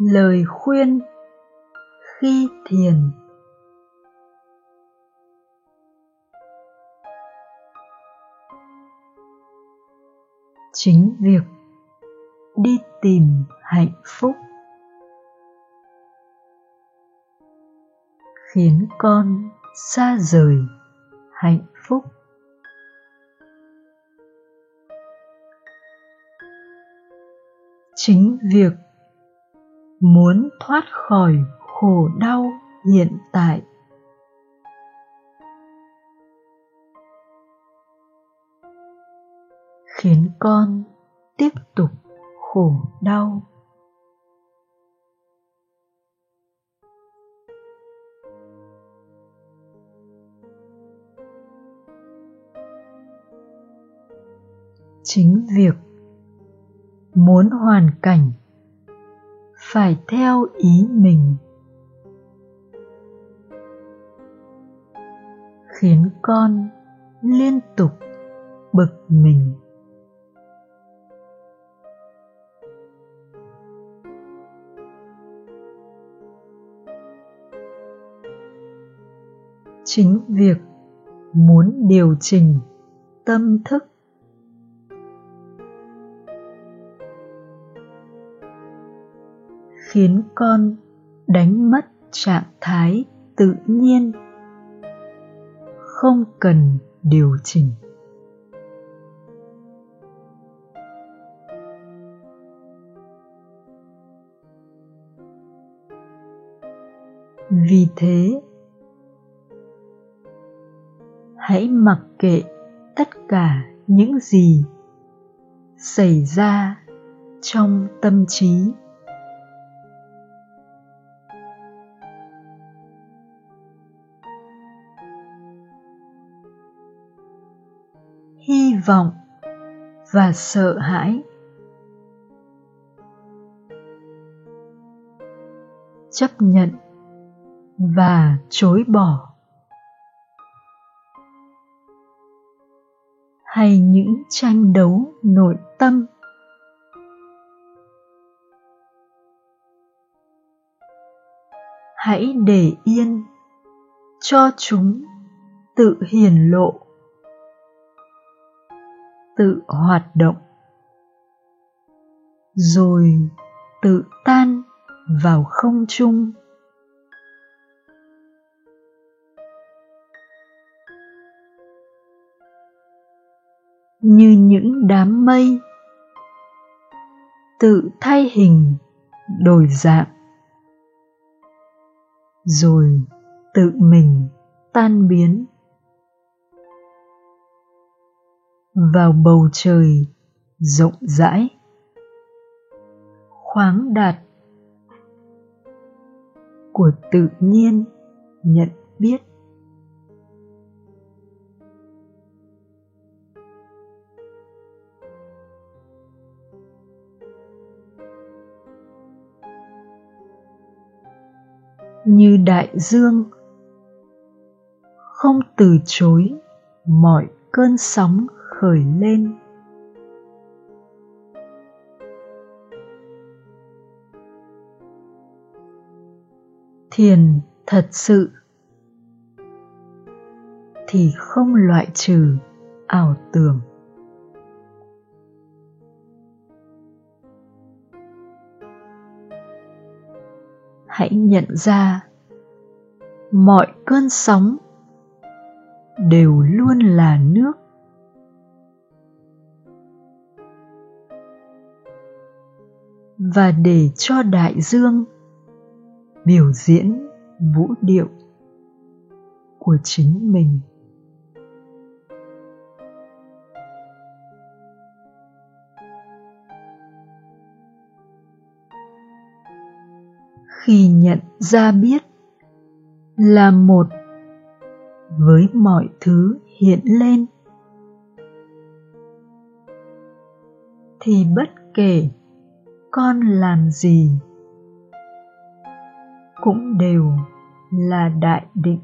lời khuyên khi thiền. Chính việc đi tìm hạnh phúc khiến con xa rời hạnh phúc. Chính việc muốn thoát khỏi khổ đau hiện tại. Khiến con tiếp tục khổ đau. Chính việc muốn hoàn cảnh phải theo ý mình. Khiến con liên tục bực mình. Chính việc muốn điều chỉnh tâm thức khiến con đánh mất trạng thái tự nhiên. Không cần điều chỉnh. Vì thế, hãy mặc kệ tất cả những gì xảy ra trong tâm trí. Hy vọng và sợ hãi. Chấp nhận và chối bỏ. Hay những tranh đấu nội tâm. Hãy để yên cho chúng tự hiển lộ tự hoạt động. Rồi tự tan vào không trung. Như những đám mây, tự thay hình đổi dạng. Rồi tự mình tan biến. Vào bầu trời rộng rãi. Khoáng đạt của tự nhiên nhận biết. Như đại dương, không từ chối mọi cơn sóng khởi lên. Thiền thật sự thì không loại trừ ảo tưởng. Hãy nhận ra mọi cơn sóng đều luôn là nước. Và để cho đại dương biểu diễn vũ điệu của chính mình. Khi nhận ra biết là một với mọi thứ hiện lên, thì bất kể con làm gì? Cũng đều là đại định.